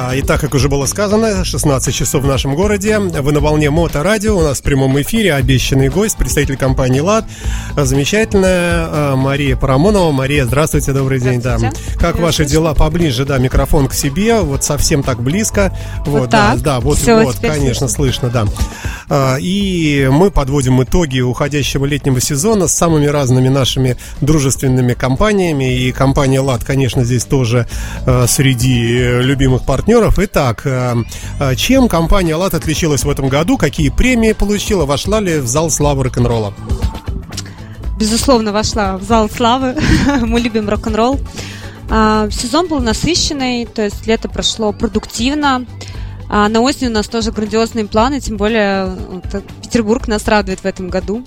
А, итак, как уже было сказано, 16 часов в нашем городе. Вы на волне Моторадио. У нас в прямом эфире обещанный гость, представитель компании «ЛАД». Замечательная а, Мария Парамонова. Мария, здравствуйте, добрый день. Да. Как ваши дела? Поближе, да, микрофон к себе, вот совсем так близко. Вот, вот так. да, да, вот, Все, вот, конечно, слышно. слышно, да. А, и мы подводим итоги уходящего летнего сезона с самыми разными нашими дружественными компаниями. И компания «ЛАД», конечно, здесь тоже среди любимых партнеров партнеров. Итак, э, э, чем компания «АЛАТ» отличилась в этом году? Какие премии получила? Вошла ли в зал славы рок-н-ролла? Безусловно, вошла в зал славы. Мы любим рок-н-ролл. А, сезон был насыщенный, то есть лето прошло продуктивно. А на осень у нас тоже грандиозные планы, тем более Петербург нас радует в этом году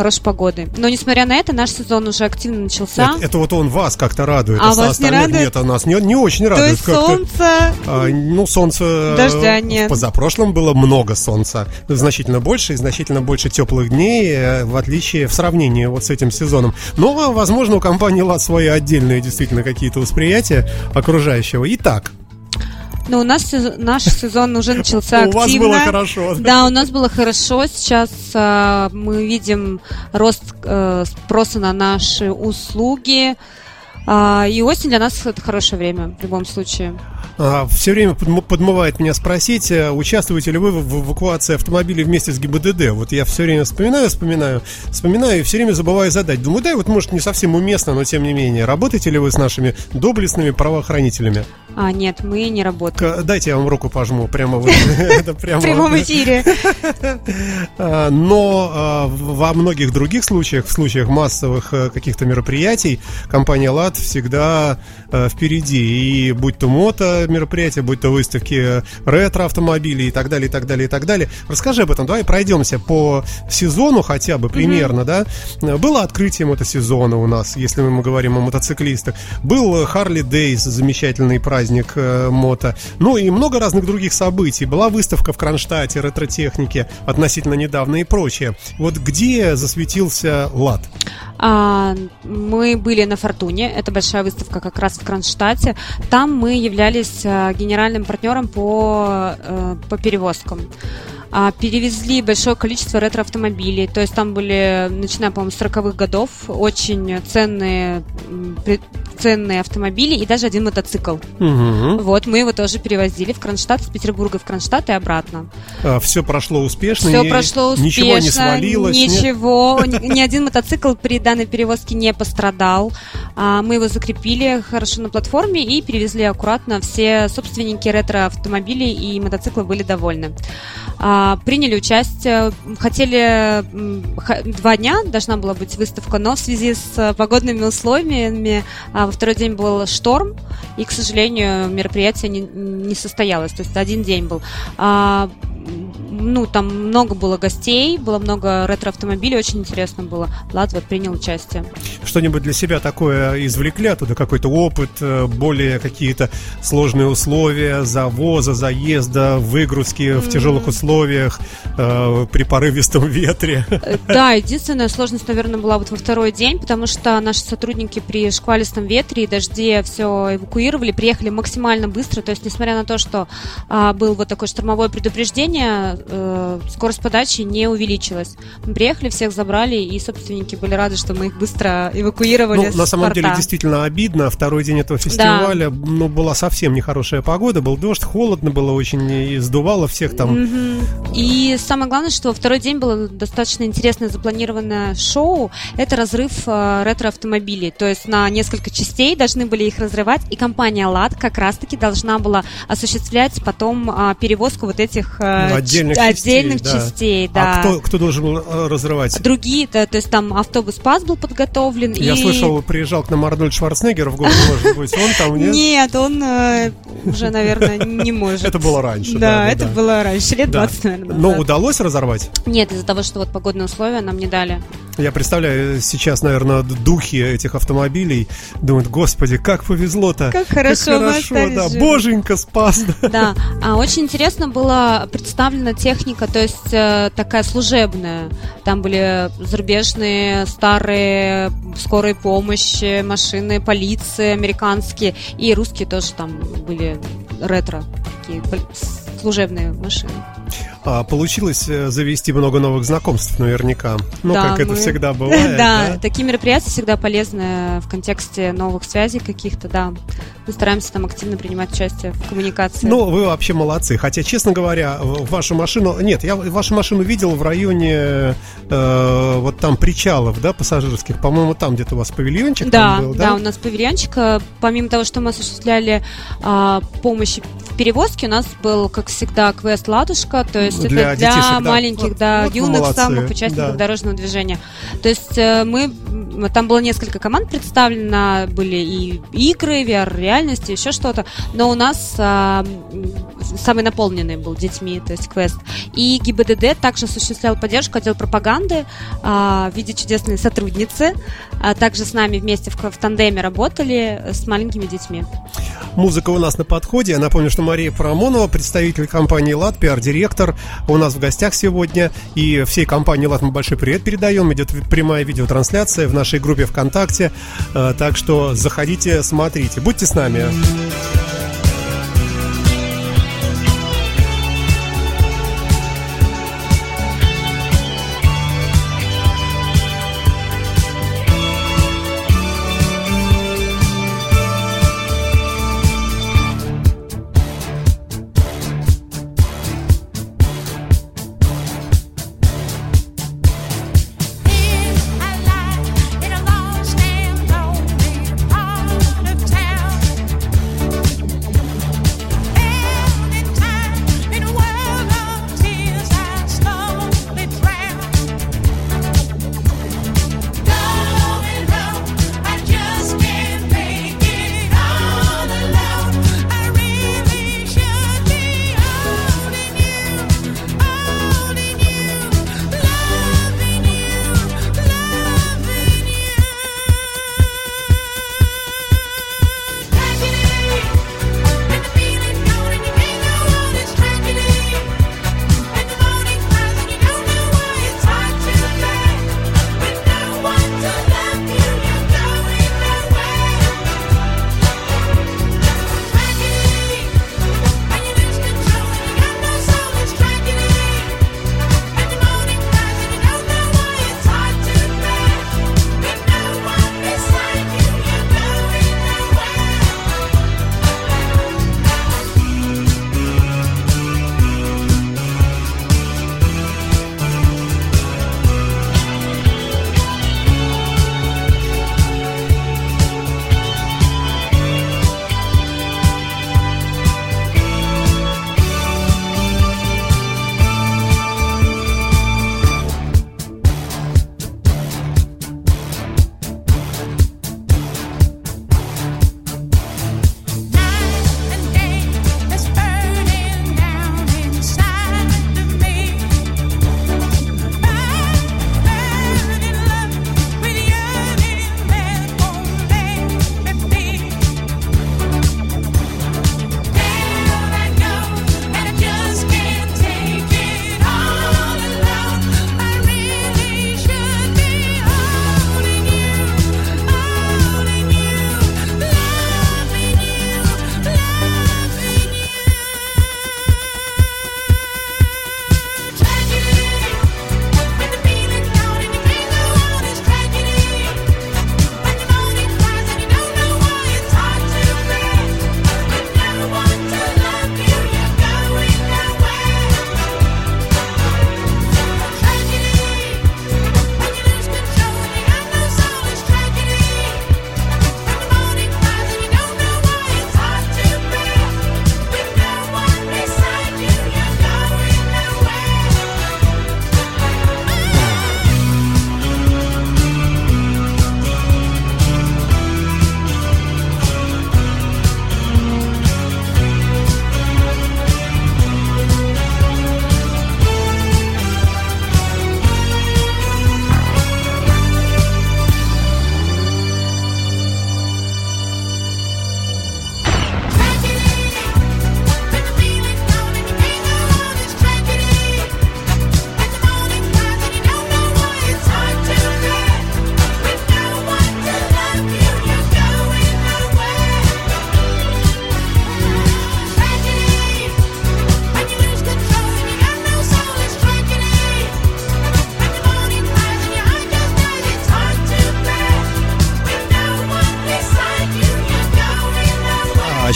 хорошей погоды. Но несмотря на это, наш сезон уже активно начался. Это, это вот он вас как-то радует, а, а вас не радует? Нет, а нас не, не очень радует. То есть солнце? А, ну, солнце... Дождя нет. В позапрошлом было много солнца. Значительно больше и значительно больше теплых дней, э, в отличие, в сравнении вот с этим сезоном. Но, возможно, у компании ЛАД свои отдельные действительно какие-то восприятия окружающего. Итак, но у нас наш сезон уже начался активно. У вас было хорошо. Да, у нас было хорошо. Сейчас э, мы видим рост э, спроса на наши услуги. Э, и осень для нас это хорошее время в любом случае. А, все время подмывает меня спросить, э, участвуете ли вы в эвакуации автомобилей вместе с ГИБДД. Вот я все время вспоминаю, вспоминаю, вспоминаю и все время забываю задать. Думаю, да, вот может не совсем уместно, но тем не менее. Работаете ли вы с нашими доблестными правоохранителями? А, нет, мы не работаем. Дайте я вам руку пожму прямо в прямом эфире. А, но а, во многих других случаях, в случаях массовых э, каких-то мероприятий, компания ЛАД всегда э, впереди. И будь то мото мероприятия, будь то выставки ретро-автомобилей и так далее, и так далее, и так далее. Расскажи об этом. Давай пройдемся по сезону хотя бы примерно, да? Было открытие мотосезона у нас, если мы говорим о мотоциклистах. Был Харли Дейс, замечательный праздник праздник э, мото. Ну и много разных других событий. Была выставка в Кронштадте ретро-техники относительно недавно и прочее. Вот где засветился ЛАД? А, мы были на Фортуне, это большая выставка как раз в Кронштадте. Там мы являлись а, генеральным партнером по, а, по перевозкам. А, перевезли большое количество ретро-автомобилей. То есть там были, начиная, по-моему, с 40-х годов, очень ценные, ценные автомобили и даже один мотоцикл. Угу. Вот, мы его тоже перевозили в Кронштадт, из Петербурга в Кронштадт и обратно. А, все прошло успешно? Все прошло успешно. Ничего не свалилось? Ничего. Ни один мотоцикл при данной перевозке не пострадал. А, мы его закрепили хорошо на платформе и перевезли аккуратно. Все собственники ретро-автомобилей и мотоциклов были довольны. А, приняли участие. Хотели два дня, должна была быть выставка, но в связи с погодными условиями а, во второй день был шторм, и, к сожалению, мероприятие не, не состоялось. То есть один день был. А, ну, там много было гостей, было много ретро-автомобилей, очень интересно было. Влад вот принял участие. Что-нибудь для себя такое извлекли оттуда, какой-то опыт, э, более какие-то сложные условия завоза, заезда, выгрузки в тяжелых условиях, э, при порывистом ветре? Э, да, единственная сложность, наверное, была вот во второй день, потому что наши сотрудники при шквалистом ветре и дожде все эвакуировали, приехали максимально быстро, то есть, несмотря на то, что а, был вот такое штормовое предупреждение, э, скорость подачи не увеличилась. Мы приехали, всех забрали, и собственники были рады, что мы их быстро эвакуировали. Ну, на самом порта. деле, действительно обидно. Второй день этого фестиваля, да. ну, была совсем нехорошая погода, был дождь, холодно было очень, и сдувало всех там. Mm-hmm. И самое главное, что второй день было достаточно интересное запланированное шоу. Это разрыв э, ретро-автомобилей. То есть на несколько частей должны были их разрывать, и компания ЛАД как раз-таки должна была осуществлять потом э, перевозку вот этих э, отдельных, отдельных частей, частей да. А кто, кто должен был э, разрывать? Другие, да, то есть там автобус ПАС был подготовлен. Я и... слышал, приезжал к нам Арнольд Шварценеггер в город, может быть, он там, нет? Нет, он э, уже, наверное, не может. Это было раньше. Да, это было раньше, лет 20, наверное. Но удалось разорвать? Нет, из-за того, что вот погодные условия нам не дали. Я представляю сейчас, наверное, духи этих автомобилей думают, господи, как повезло-то. Как хорошо, как хорошо да, боженька спас. Да, а очень интересно было представлена техника, то есть э, такая служебная. Там были зарубежные, старые, скорые помощи, машины, полиции американские, и русские тоже там были ретро такие служебные машины. А, получилось э, завести много новых знакомств наверняка. Ну, да, как мы... это всегда бывает. да, да, такие мероприятия всегда полезны в контексте новых связей каких-то, да. Мы стараемся там активно принимать участие в коммуникации. Ну, вы вообще молодцы. Хотя, честно говоря, вашу машину... Нет, я вашу машину видел в районе э, вот там причалов, да, пассажирских. По-моему, там где-то у вас павильончик да, был, да? Да, у нас павильончик. Э, помимо того, что мы осуществляли э, помощь в перевозке, у нас был, как всегда, квест «Ладушка», то есть для это для детишек, маленьких, да, вот, юных молодцы. самых участников да. дорожного движения. То есть э, мы там было несколько команд представлено, были и игры, VR-реальности, еще что-то, но у нас а, самый наполненный был детьми, то есть квест. И ГИБДД также осуществлял поддержку отдел пропаганды а, в виде чудесной сотрудницы, а также с нами вместе в, в тандеме работали с маленькими детьми. Музыка у нас на подходе. Я напомню, что Мария Парамонова, представитель компании «ЛАД», пиар-директор, у нас в гостях сегодня. И всей компании «ЛАД» мы большой привет передаем. Идет прямая видеотрансляция в нашей группе ВКонтакте. Э, так что заходите, смотрите. Будьте с нами.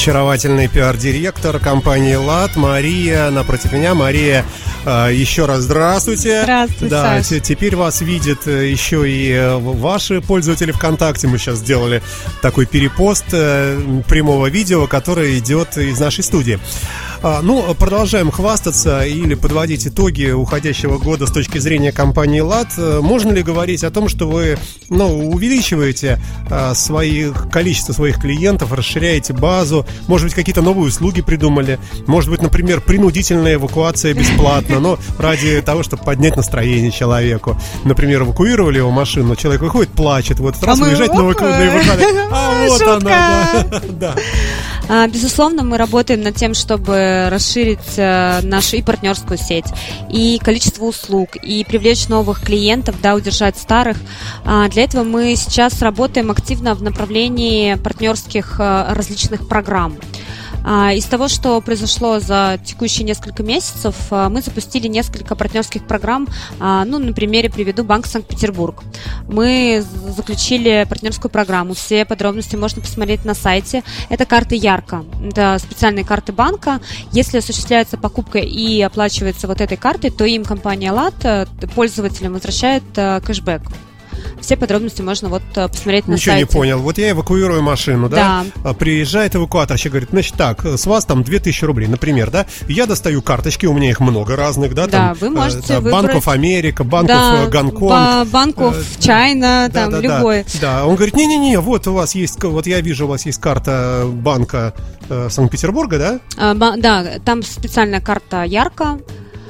Очаровательный пиар-директор компании «ЛАД» Мария напротив меня. Мария, а, еще раз здравствуйте. Здравствуйте, Да, Саш. теперь вас видят э, еще и э, ваши пользователи ВКонтакте. Мы сейчас сделали такой перепост э, прямого видео, которое идет из нашей студии. А, Ну, продолжаем хвастаться или подводить итоги уходящего года с точки зрения компании «ЛАД». Э, Можно ли говорить о том, что вы ну, увеличиваете а, свои, количество своих клиентов, расширяете базу, может быть, какие-то новые услуги придумали, может быть, например, принудительная эвакуация бесплатно, но ради того, чтобы поднять настроение человеку. Например, эвакуировали его машину, человек выходит, плачет, вот раз мы, выезжать на эвакуацию, а вот она, да. А, Безусловно, мы работаем над тем, чтобы расширить э, нашу и партнерскую сеть, и количество услуг, и привлечь новых клиентов, да, удержать старых. А, Для этого мы сейчас работаем активно в направлении партнерских э, различных программ. А, Из того, что произошло за текущие несколько месяцев, а, мы запустили несколько партнерских программ. А, Ну, на примере приведу Банк Санкт-Петербург. Мы заключили партнерскую программу. Все подробности можно посмотреть на сайте. Это карты Ярко. Это специальные карты банка. Если осуществляется покупка и оплачивается вот этой картой, то им компания э, пользователям возвращает э, кэшбэк. Все подробности можно вот э, посмотреть на Ничего сайте. не понял. Вот я эвакуирую машину, да? Да. А, Приезжает эвакуаторщик, говорит, значит так, с вас там 2000 рублей, например, да? Я достаю карточки, у меня их много разных, да? Да, там, вы э, можете да, выбрать- Банков Америка, Банков да, э, Гонконг. ба- банков э, Чайна, Да, там да, да. любой. Да, он говорит, не-не-не, вот у вас есть, вот я вижу, у вас есть карта банка э, Санкт-Петербурга, да? А, ба- да, там специальная карта Ярко.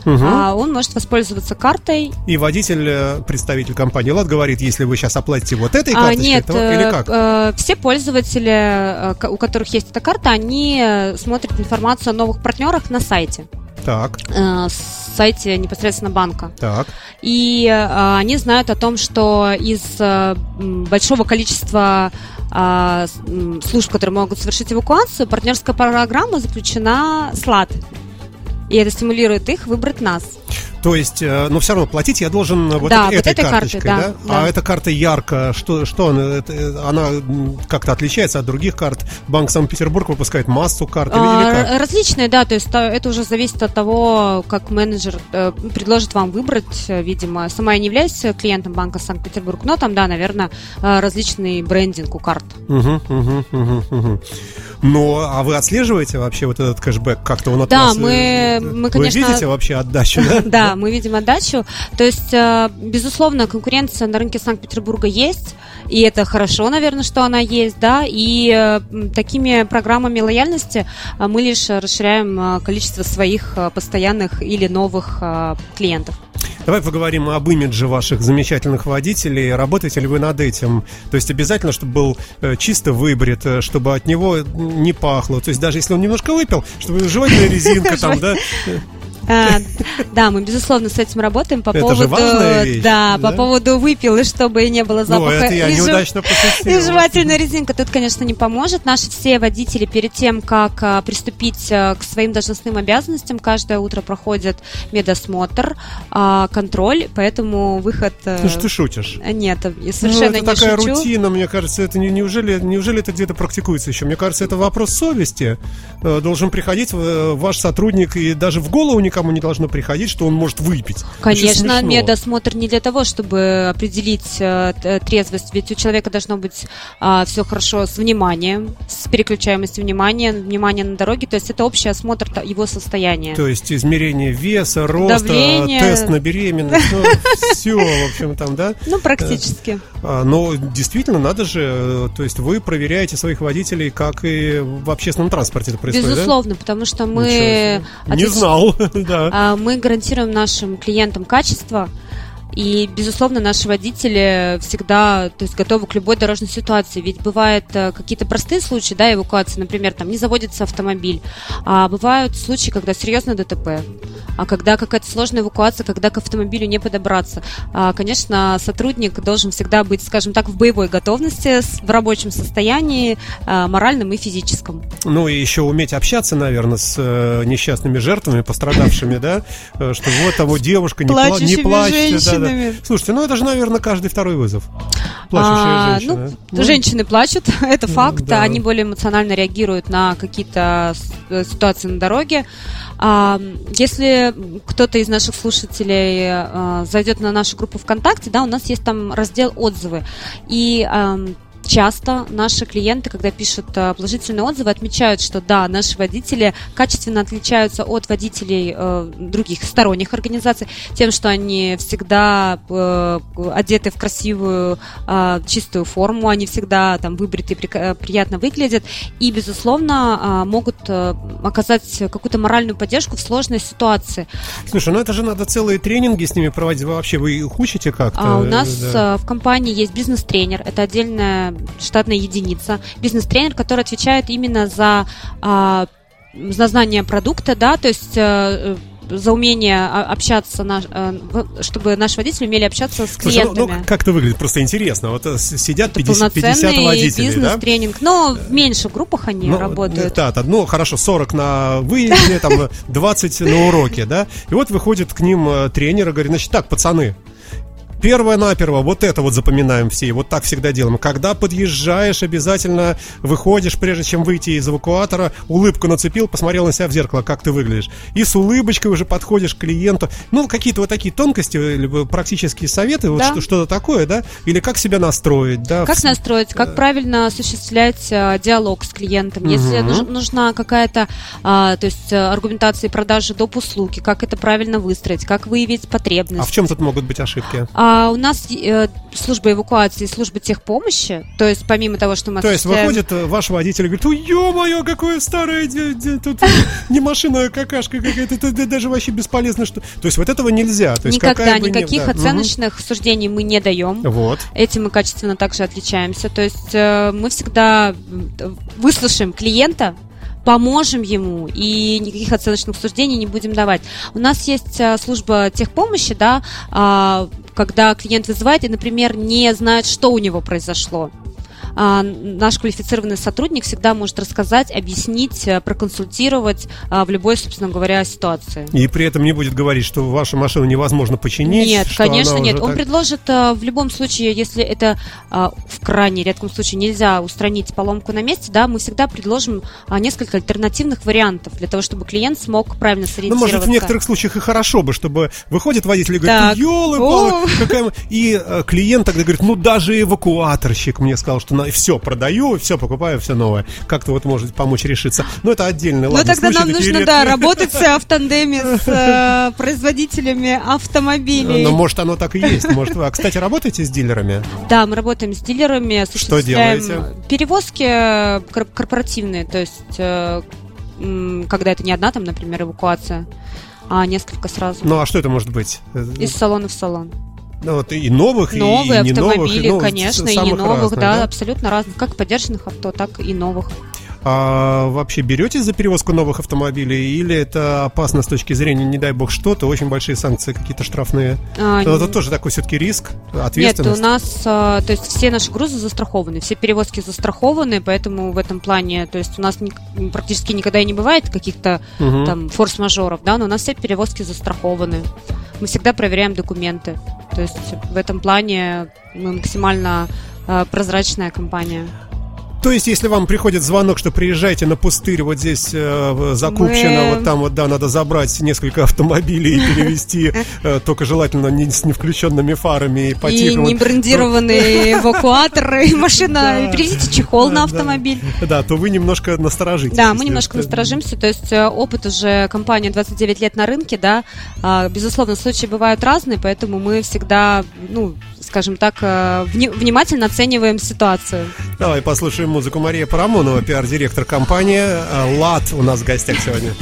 Мгм. А, он может воспользоваться картой. И водитель, э, представитель компании ЛАД говорит, если вы сейчас оплатите вот этой А, карточкой, нет, то или э, как? э, все пользователи, э, у которых есть эта карта, они смотрят информацию о новых партнерах на сайте. Так, э, сайте непосредственно банка. так. И э, они знают о том, что из э, большого количества а, служб, которые могут совершить эвакуацию, партнерская программа заключена с ЛАД. И это стимулирует их выбрать нас. То есть, э, но все равно платить я должен вот Да, этой, вот этой карточкой, картой, да? да, А да. эта карта ярко, что, что она, э, она как-то отличается от других карт? Банк Санкт-Петербург выпускает массу карт или, или А, как? р- Различные, да, то есть то- это уже зависит от того, как менеджер э, предложит вам выбрать, видимо. Сама я не являюсь клиентом банка Санкт-Петербург, но там, да, наверное, различный брендинг у карт. Мгм, мгм, мгм, мгм. Ну, а вы отслеживаете вообще вот этот кэшбэк? Как-то он от Да, вас... э, мы- мы, конечно- Вы видите вообще отдачу, да? Да, мы видим отдачу. То есть, э, безусловно, конкуренция на рынке Санкт-Петербурга есть, и это хорошо, наверное, что она есть, да, и э, такими программами лояльности э, мы лишь расширяем количество своих постоянных или новых клиентов. Давай поговорим об имидже ваших замечательных водителей. Работаете ли вы над этим? То есть обязательно, чтобы был чисто выбрит, чтобы от него не пахло. То есть даже если он немножко выпил, чтобы жевательная резинка там, да? А, Да, мы, безусловно, с этим работаем по Это поводу... вещь, да, да? по поводу выпил, и чтобы не было Ну, запаха. это я и жев- жевательная резинка тут, конечно, не поможет. Наши все водители перед тем, как а, приступить а, к своим должностным обязанностям, каждое утро проходят медосмотр, а, контроль, поэтому выход... э, Ну что ты шутишь? Нет, я Ну, совершенно это не такая шучу. рутина, мне кажется, это не, неужели, неужели это где-то практикуется еще? Мне кажется, это вопрос совести. Э, Должен приходить э, ваш сотрудник, и даже в голову никому не должно приходить, что он может выпить. Конечно, медосмотр не для того, чтобы определить э, трезвость, ведь у человека должно быть все хорошо с вниманием, с переключаемостью внимания, внимание на дороге, то есть это общий осмотр его состояния. То есть измерение веса, роста, Давление. тест на беременность, ну, все, в общем, там, да? Ну, практически. А, Но действительно, надо же, э, то есть вы проверяете своих водителей, как и в общественном транспорте это происходит? Безусловно, потому что мы. Не знал, а, мы гарантируем нашим клиентам качество. И, безусловно, наши водители всегда то есть, готовы к любой дорожной ситуации. Ведь бывают э, какие-то простые случаи, да, эвакуации, например, там не заводится автомобиль. А бывают случаи, когда серьезное ДТП, а когда какая-то сложная эвакуация, когда к автомобилю не подобраться. А, конечно, сотрудник должен всегда быть, скажем так, в боевой готовности, в рабочем состоянии, а, моральном и физическом. Ну и еще уметь общаться, наверное, с э, несчастными жертвами, пострадавшими, да, Э, что вот того девушка не, пла- Да. Слушайте, ну это же, наверное, каждый второй вызов. Плачущая а, женщина. Ну, ну, женщины плачут, это факт. Да. Они более эмоционально реагируют на какие-то э, ситуации на дороге. А, если кто-то из наших слушателей а, зайдет на нашу группу ВКонтакте, да, у нас есть там раздел отзывы. И часто наши клиенты, когда пишут э, положительные отзывы, отмечают, что да, наши водители качественно отличаются от водителей э, других сторонних организаций тем, что они всегда э, одеты в красивую э, чистую форму, они всегда там выбриты, при, приятно выглядят и, безусловно, э, могут э, оказать какую-то моральную поддержку в сложной ситуации. Слушай, ну это же надо целые тренинги с ними проводить. Вы вообще вы их учите как-то? А у нас да. Э, в компании есть бизнес-тренер. Это отдельная штатная единица, бизнес-тренер, который отвечает именно за, а, за знание продукта, да, то есть э, за умение общаться, наш, э, чтобы наши водители умели общаться с Слушай, клиентами. Ну, ну, как это выглядит? Просто интересно. Вот э, сидят 50, 50 водителей, бизнес-тренинг. Да? Но в меньших группах они ну, работают. Да, да, ну хорошо, 40 на выезде, там 20 на уроке, да? И вот выходит к ним тренер и говорит, значит, так, пацаны, Первое-наперво, вот это вот запоминаем все, вот так всегда делаем. Когда подъезжаешь, обязательно выходишь, прежде чем выйти из эвакуатора, улыбку нацепил, посмотрел на себя в зеркало, как ты выглядишь. И с улыбочкой уже подходишь к клиенту. Ну, какие-то вот такие тонкости, либо практические советы, вот да. что-то такое, да? Или как себя настроить, да? Как настроить, как правильно осуществлять а, диалог с клиентом. Если угу. нужна какая-то, а, то есть э, аргументация продажи доп. услуги, как это правильно выстроить, как выявить потребность. А в чем тут могут быть ошибки? А, а у нас э, служба эвакуации, служба техпомощи, то есть помимо того, что мы... То есть выходит э, ваш водитель и говорит, ой, ё-моё, какое старое, тут не машина, а какашка какая-то, это даже вообще бесполезно, что... То есть вот этого нельзя. То есть Никогда, никаких оценочных суждений мы не даем. Вот. Этим мы качественно также отличаемся. То есть э, мы всегда выслушаем клиента, поможем ему и никаких оценочных суждений не будем давать. У нас есть а, служба техпомощи, да, а, когда клиент вызывает и, например, не знает, что у него произошло. А, наш квалифицированный сотрудник всегда может рассказать, объяснить, э, проконсультировать в любой, собственно говоря, ситуации. И при этом не будет говорить, что вашу машину невозможно починить? Нет, конечно нет. Он так... предложит э, в любом случае, если это крайне редком случае нельзя устранить поломку на месте, да, мы всегда предложим несколько альтернативных вариантов для того, чтобы клиент смог правильно сориентироваться. Ну, может, в некоторых случаях и хорошо бы, чтобы выходит водитель и говорит, елы какая... И э, клиент тогда говорит, ну, даже эвакуаторщик мне сказал, что и все продаю, все покупаю, все новое. Как-то вот может помочь решиться. Но это отдельный, ладно. Ну тогда нам нужно, редкие. да, работать в тандеме с э, производителями автомобилей. Ну, может, оно так и есть. Может, вы, а, кстати, работаете с дилерами? Да, мы работаем с дилерами. Что делаете? Перевозки э, корпоративные, то есть э, когда это не одна, там, например, эвакуация, а несколько сразу. Ну, а что это может быть? Из салона в салон. Ну, вот и новых, Новые и, и автомобили, не новых, конечно, и не новых, разных, да, да, абсолютно разных, как подержанных авто, так и новых. А вообще берете за перевозку новых автомобилей или это опасно с точки зрения, не дай бог что-то, очень большие санкции, какие-то штрафные? А, это не... тоже такой все-таки риск, ответственность? Нет, у нас, а, то есть все наши грузы застрахованы, все перевозки застрахованы, поэтому в этом плане, то есть у нас практически никогда и не бывает каких-то угу. там форс-мажоров, да, но у нас все перевозки застрахованы. Мы всегда проверяем документы. То есть в этом плане мы максимально э, прозрачная компания. То есть, если вам приходит звонок, что приезжайте на пустырь, вот здесь э, Закупчино, Мы... вот там вот, да, надо забрать несколько автомобилей и перевести, э, только желательно не с не включенными фарами и по-тихому. И не брендированные эвакуаторы, и машина, перевезите чехол на автомобиль. Да, то вы немножко насторожитесь. Да, мы немножко насторожимся, то есть э, опыт уже компания 29 лет на рынке, да, а, безусловно, случаи бывают разные, поэтому мы всегда, ну, скажем так, э, внимательно оцениваем ситуацию. Давай послушаем музыку Мария Парамонова, пиар-директор компании э, «ЛАД» у нас в гостях сегодня.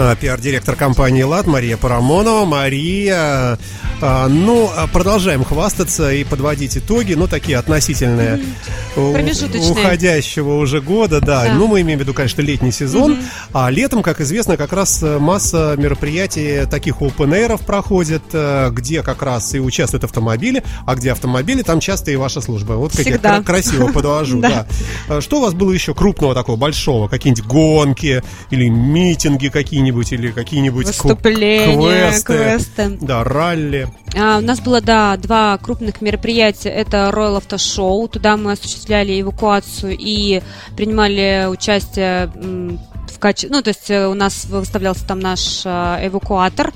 А, пиар-директор компании «Лад» Мария Парамонова. Мария, а, ну, а, продолжаем хвастаться и подводить итоги, ну, такие относительные. Уходящего уже года, да. Да. Ну, мы имеем в виду, конечно, летний сезон. А летом, как известно, как раз э, масса мероприятий таких open проходит, э, где как раз и участвуют автомобили, а где автомобили, там часто и ваша служба. Вот как я Всегда. кра- красиво подвожу, Да. А Что у вас было еще крупного такого, большого? Какие-нибудь гонки или митинги какие-нибудь, или какие-нибудь Выступления, квесты? квесты. Да, ралли. А, у нас было, да, два крупных мероприятия. Это Royal Auto Show. Туда мы осуществляли эвакуацию и принимали участие в качестве... Ну, то есть э, у нас выставлялся там наш а, эвакуатор.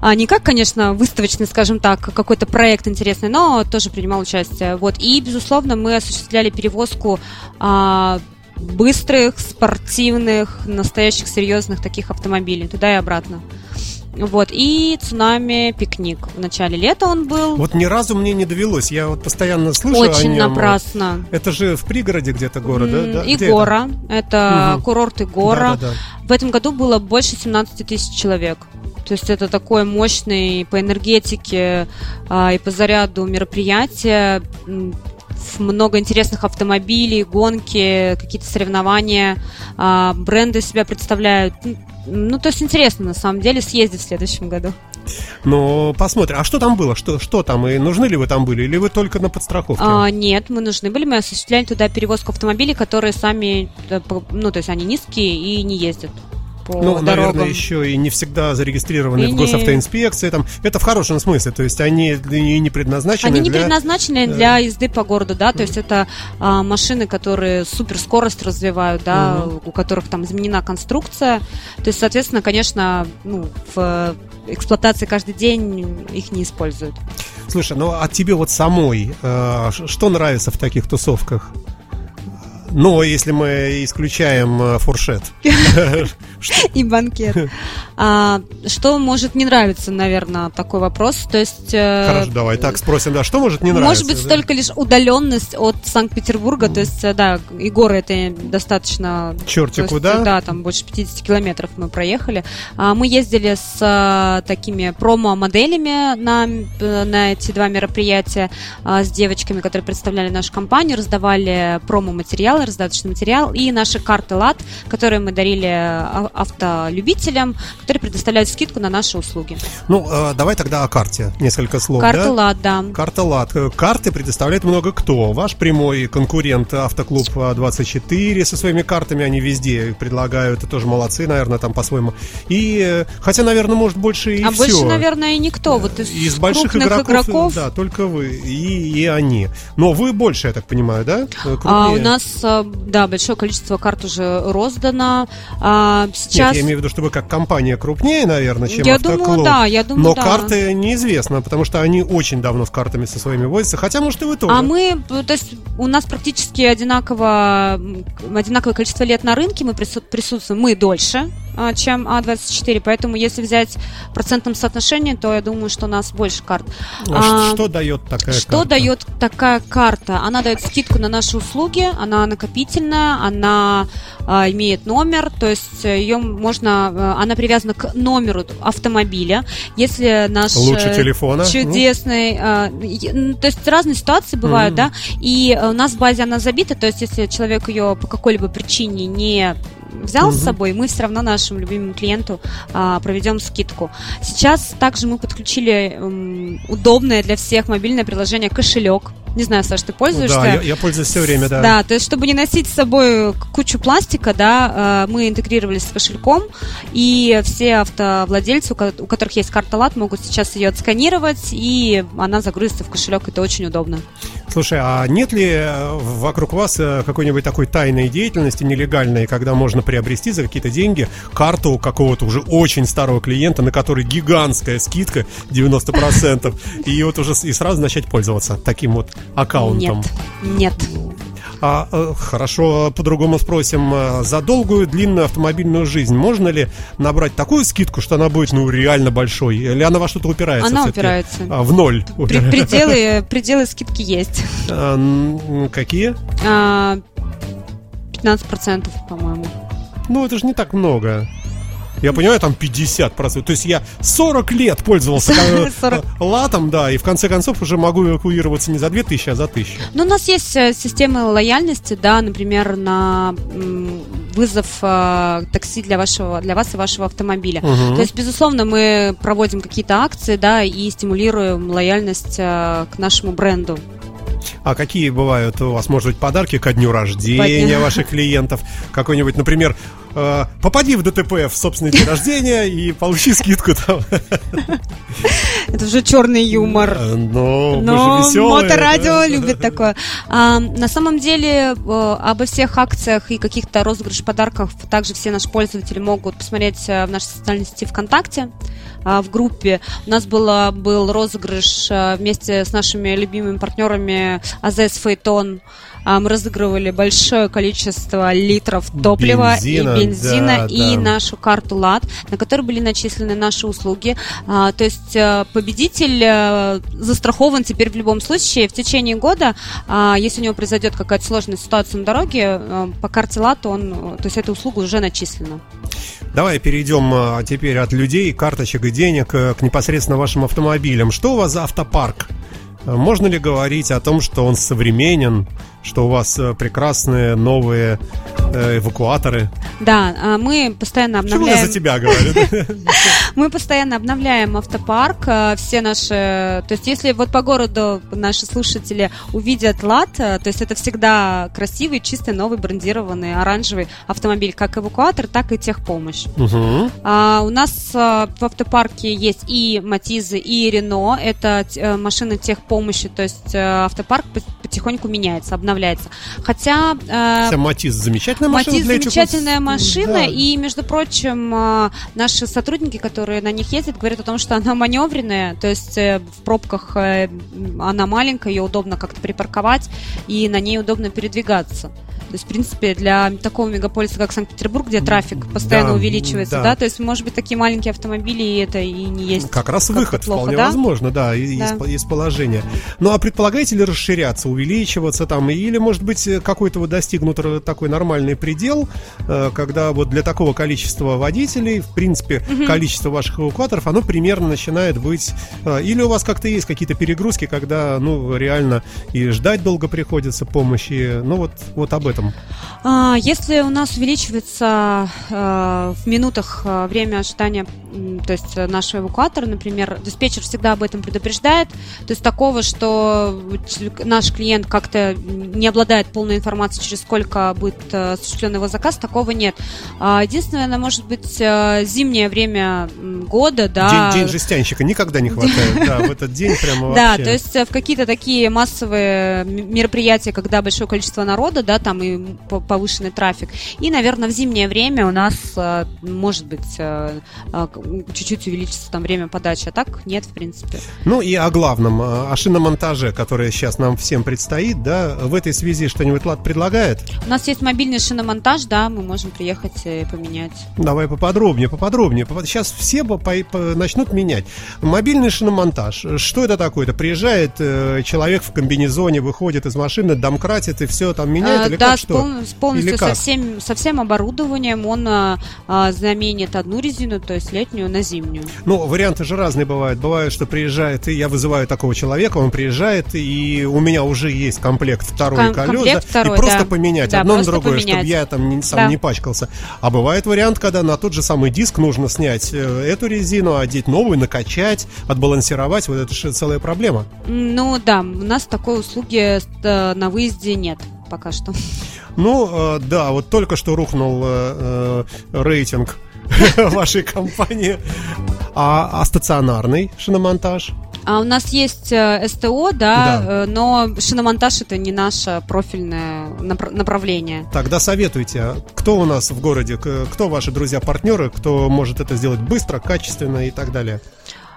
А, не как, конечно, выставочный, скажем так, какой-то проект интересный, но тоже принимал участие. Вот. И, безусловно, мы осуществляли перевозку а, быстрых, спортивных, настоящих, серьезных таких автомобилей туда и обратно. Вот, и цунами пикник. В начале лета он был. Вот ни разу мне не довелось. Я вот постоянно слышу о Очень нем. напрасно. Это же в пригороде где-то город, да? М, да? Где Игора. Это, Мгм. курорт это? Игора. Да, да, да. В этом году было больше 17 тысяч человек. То есть это такое мощное по энергетике а, и по заряду мероприятие. Много интересных автомобилей, гонки, какие-то соревнования, а, бренды себя представляют. Ну, то есть интересно, на самом деле, съездить в следующем году. Ну, посмотрим. А что там было? Что, что там? И нужны ли вы там были? Или вы только на подстраховке? А, нет, мы нужны были, мы осуществляли туда перевозку автомобилей, которые сами, э, ну, то есть они низкие и не ездят по Ну, дорогам. наверное, еще и не всегда зарегистрированы И в госавтоинспекции. Там. Это в хорошем смысле. То есть они и не предназначены Они не для... предназначены для езды по городу, да, то есть это а, машины, которые суперскорость развивают, да, у которых там изменена конструкция. То есть, соответственно, конечно, ну, в эксплуатации каждый день их не используют. Слушай, ну а тебе вот самой э, что нравится в таких тусовках? Ну, если мы исключаем э, фуршет. И банкет. А, что может не нравиться, наверное, такой вопрос. То есть... э, Хорошо, давай так спросим, да, что может не нравиться? Может быть, только лишь удаленность от Санкт-Петербурга, то есть, э, да, и горы это достаточно... Черти куда? Да, там больше 50 километров мы проехали. А, Мы ездили с такими промо-моделями на, на эти два мероприятия а, с девочками, которые представляли нашу компанию, раздавали промо-материалы, раздаточный материал и наши карты ЛАД, которые мы дарили а- автолюбителям, которые предоставляют скидку на наши услуги. Ну, э, давай тогда о карте несколько слов, Карты да? ЛАД, да. Карта ЛАД. Э, Карты предоставляет много кто. Ваш прямой конкурент Автоклуб а, 24 со своими картами, они везде предлагают, и тоже молодцы, наверное, там по-своему. И, э, хотя, наверное, может больше и а все. больше, наверное, и никто. Вот из, Из больших игроков, игроков да, только вы и, и они. Но вы больше, я так понимаю, да? Э, А, у крупнее? нас, а, да, большое количество карт уже роздано. А, сейчас... Нет, я имею в виду, что вы как компания крупнее, наверное, чем Я Автоклуб. думаю, да, я думаю, Но да. карты неизвестно, потому что они очень давно с картами со своими возятся. Хотя, может, и вы тоже. А мы, то есть у нас практически одинаково, одинаковое количество лет на рынке, мы прису- присутствуем, мы дольше, а, чем А24, поэтому если взять в процентном соотношении, то я думаю, что у нас больше карт. А А, что дает такая Что карта? дает такая карта? Она дает скидку на наши услуги, она накопительная, она а, имеет номер, то есть ее можно, э, она привязана к номеру автомобиля. Если наш Лучше э, телефона. Ну. чудесный, а, н- то есть разные ситуации бывают, Мгм. да, и э, у нас в базе она забита, то есть если человек ее по какой-либо причине не взял с Мгм. собой, мы все равно нашему любимому клиенту а, проведем скидку. Сейчас также мы подключили м, удобное для всех мобильное приложение кошелек. Не знаю, Саш, ты пользуешься? Да, я, я пользуюсь все время, да. Да, то есть, чтобы не носить с собой кучу пластика, да, э, мы интегрировались с кошельком, и все автовладельцы, у ко- у которых есть карта ЛАТ, могут сейчас ее отсканировать, и она загрузится в кошелек, это очень удобно. Слушай, а нет ли э, вокруг вас э, какой-нибудь такой тайной деятельности нелегальной, когда можно приобрести за какие-то деньги карту какого-то уже очень старого клиента, на который гигантская скидка 90%, и вот уже и сразу начать пользоваться таким вот аккаунтом? Нет, нет. А, э, хорошо, по-другому спросим. э, За долгую, длинную автомобильную жизнь можно ли набрать такую скидку, что она будет, ну, реально большой? Или она во что-то упирается? Она упирается. А, в ноль. При- пределы, пределы скидки есть. А, Какие? А, 15%, по-моему. Ну, это же не так много. Я понимаю, там 50%. То есть я 40 лет пользовался 40. Э, латом, да, и в конце концов уже могу эвакуироваться не за 2000, а за 1000. Ну, у нас есть э, системы лояльности, да, например, на вызов э, такси для вашего, для вас и вашего автомобиля. Угу. То есть, безусловно, мы проводим какие-то акции, да, и стимулируем лояльность э, к нашему бренду. А какие бывают у вас, может быть, подарки ко дню рождения ваших клиентов? Какой-нибудь, например, э, попади в ДТП в собственный день рождения и получи скидку там. Это уже черный юмор. Э, но, Но моторадио любит такое. А, на самом деле, э, обо всех акциях и каких-то розыгрыш подарков также все наши пользователи могут посмотреть в нашей социальной сети ВКонтакте. А, в группе. У нас было, был розыгрыш вместе с нашими любимыми партнерами АЗС Фейтон. А, мы разыгрывали большое количество литров топлива бензина, и бензина да, и да. нашу карту ЛАД, на которой были начислены наши услуги. То есть победитель застрахован теперь в любом случае. В течение года, если у него произойдет какая-то сложная ситуация на дороге, по карте ЛАД он, то есть эта услуга уже начислена. Давай перейдем а, теперь от людей, карточек и денег э, к непосредственно вашим автомобилям. Что у вас за автопарк? Можно ли говорить о том, что он современен, что у вас э, прекрасные новые эвакуаторы. Да, а мы постоянно обновляем... Почему я за тебя говорю? Мы постоянно обновляем автопарк, э, все наши... То есть если вот по городу наши слушатели увидят лад, то есть это всегда красивый, чистый, новый, брендированный, оранжевый автомобиль, как эвакуатор, так и техпомощь. Угу. А, у нас в автопарке есть и Матизы, и Рено, это машины техпомощи, то есть автопарк потихоньку меняется, обновляется обновляется. Хотя... Э, Хотя Замечательная машина Матис для замечательная машина, да. и, между прочим, э, наши сотрудники, которые на них ездят, говорят о том, что она маневренная, то есть э, в пробках э, она маленькая, ее удобно как-то припарковать, и на ней удобно передвигаться. То есть, в принципе, для такого мегаполиса, как Санкт-Петербург, где трафик постоянно да, увеличивается, да. да, то есть, может быть, такие маленькие автомобили, и это и не есть. Как раз выход, плохо, вполне да? возможно, да, да. Есть, есть положение. Ну, а предполагаете ли расширяться, увеличиваться там, или, может быть, какой-то вот достигнут такой нормальный предел, э, когда вот для такого количества водителей, в принципе, угу. количество ваших эвакуаторов, оно примерно начинает быть... Э, или у вас как-то есть какие-то перегрузки, когда, ну, реально и ждать долго приходится помощи, ну, вот, вот об этом? А, если у нас увеличивается э, в минутах время ожидания, то есть нашего эвакуатора, например, диспетчер всегда об этом предупреждает. То есть такого, что наш клиент как-то не обладает полной информацией, через сколько будет осуществлен его заказ, такого нет. А, единственное, может быть зимнее время года, да. День, день жестянщика никогда не хватает, да, в этот день прямо вообще. Да, то есть в какие-то такие массовые мероприятия, когда большое количество народа, да, там и повышенный трафик. И, наверное, в зимнее время у нас, э, может быть, э, э, чуть-чуть увеличится там время подачи, а так нет, в принципе. Ну и о главном, о шиномонтаже, который сейчас нам всем предстоит, да, в этой связи что-нибудь Лад предлагает? У нас есть мобильный шиномонтаж, да, мы можем приехать и поменять. Давай поподробнее, поподробнее. Сейчас все по, по, начнут менять. Мобильный шиномонтаж, что это такое? Это приезжает человек в комбинезоне, выходит из машины, домкратит и все там меняет? А, или да, что? Пол, полностью со всем, со всем оборудованием он а, а, заменит одну резину, то есть летнюю на зимнюю. Ну, варианты же разные бывают. Бывает, что приезжает, и я вызываю такого человека, он приезжает, и у меня уже есть комплект второй Ком- колеса, второй, и просто да. поменять да, одно на другое, поменять. Чтобы я там не, сам да. не пачкался. А бывает вариант, когда на тот же самый диск нужно снять э, эту резину, одеть новую, накачать, отбалансировать. Вот это же целая проблема. Ну да, у нас такой услуги э, на выезде нет пока что. Ну, э, да, вот только что рухнул рейтинг вашей компании. А, а стационарный шиномонтаж? А у нас есть э, СТО, да, да, э, но шиномонтаж это не наше профильное направление. Тогда советуйте, а кто у нас в городе, кто ваши друзья-партнеры, кто может это сделать быстро, качественно и так далее?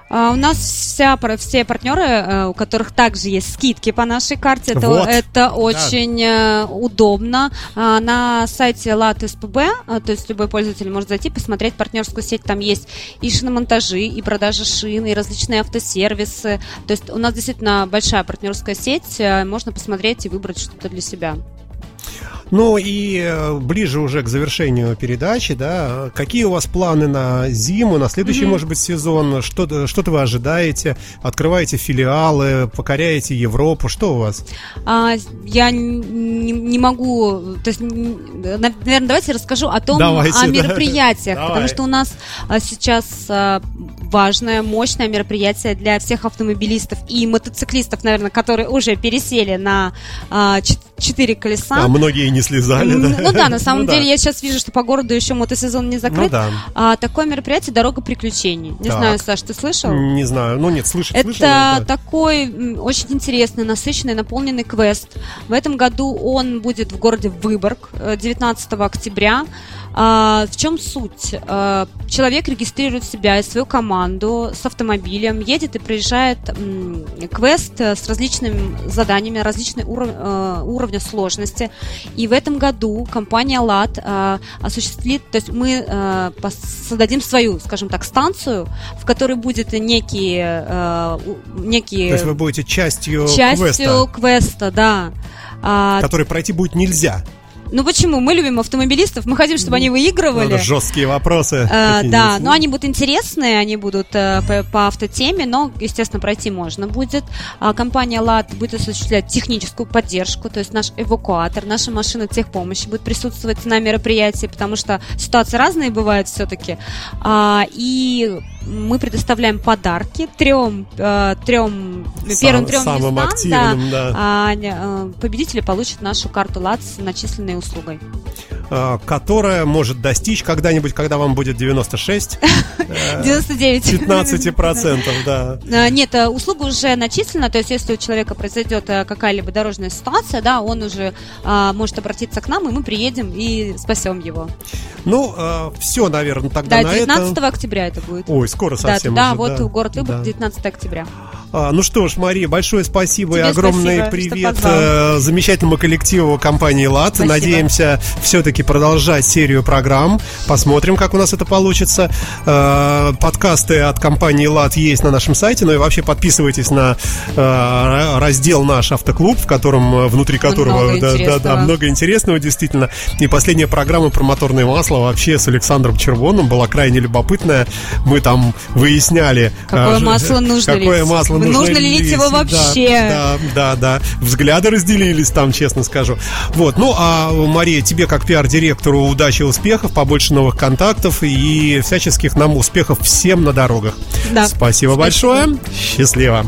Uh, у нас вся, все партнеры, uh, у которых также есть скидки по нашей карте, это, вот. это очень да. uh, удобно. На сайте LAT.SPB, то есть любой пользователь может зайти, посмотреть партнерскую сеть, там есть и шиномонтажи, и продажи шин, и различные автосервисы. То есть у нас действительно большая партнерская сеть, можно посмотреть и выбрать что-то для себя. Ну и э, ближе уже к завершению передачи, да, какие у вас планы на зиму, на следующий, mm-hmm. может быть, сезон? Что, что-то вы ожидаете? Открываете филиалы, покоряете Европу? Что у вас? А, я не, не могу, то есть, наверное, давайте расскажу о том, давайте, о мероприятиях, да. потому что у нас а, сейчас а, важное, мощное мероприятие для всех автомобилистов и мотоциклистов, наверное, которые уже пересели на а, четыре колеса. А многие не слезали, да? Ну да, на самом ну, деле да. я сейчас вижу, что по городу еще мотосезон не закрыт. Ну, да. а, такое мероприятие «Дорога приключений». Не так. знаю, Саш, ты слышал? Не знаю, ну нет, слышал. Это слышал, да. такой очень интересный, насыщенный, наполненный квест. В этом году он будет в городе Выборг 19 э, октября. А, в чем суть? А, человек регистрирует себя и свою команду с автомобилем, едет и проезжает м, квест с различными заданиями, различные уров, э, уровня сложности. И в этом году компания ЛАД э, осуществит, то есть мы э, создадим свою, скажем так, станцию, в которой будет некие, э, некие... То есть вы будете частью, частью квеста. квеста, да. А, который пройти будет нельзя. Ну почему? Мы любим автомобилистов, мы хотим, чтобы они выигрывали. Надо жесткие вопросы. А, да, но они будут интересные, они будут а, по, по автотеме, но, естественно, пройти можно будет. А, компания ЛАД будет осуществлять техническую поддержку, то есть наш эвакуатор, наша машина техпомощи будет присутствовать на мероприятии, потому что ситуации разные бывают все-таки. А, и мы предоставляем подарки трем, э, трем Сам, первым трем самым местам. Активным, да, да. А, э, победители получат нашу карту ЛАД с начисленной услугой. А, которая может достичь когда-нибудь, когда вам будет 96. 99. 15 процентов, да. А, нет, э, услуга уже начислена, то есть если у человека произойдет э, какая-либо дорожная ситуация, да, он уже а, может обратиться к нам, и мы приедем и спасем его. Ну, все, наверное, тогда да, 19 октября это будет. Ой, скоро совсем Да, вот город Выборг, 19 октября. А, ну что ж, Мария, большое спасибо Тебе и огромный спасибо, привет э, замечательному коллективу компании ЛАТ. Спасибо. Надеемся все-таки продолжать серию программ. Посмотрим, как у нас это получится. Э, подкасты от компании ЛАТ есть на нашем сайте. Ну и вообще подписывайтесь на э, раздел наш автоклуб, в котором внутри которого много да, да, да, много интересного действительно. И последняя программа про моторное масло вообще с Александром Червоном была крайне любопытная. Мы там выясняли, какое масло нужно какое масло нужно, нужно ли лить его вообще. Да, да, да, Взгляды разделились там, честно скажу. Вот, ну а Мария, тебе как пиар-директору удачи и успехов, побольше новых контактов и всяческих нам успехов всем на дорогах. Да. Спасибо, Спасибо. большое. Счастливо.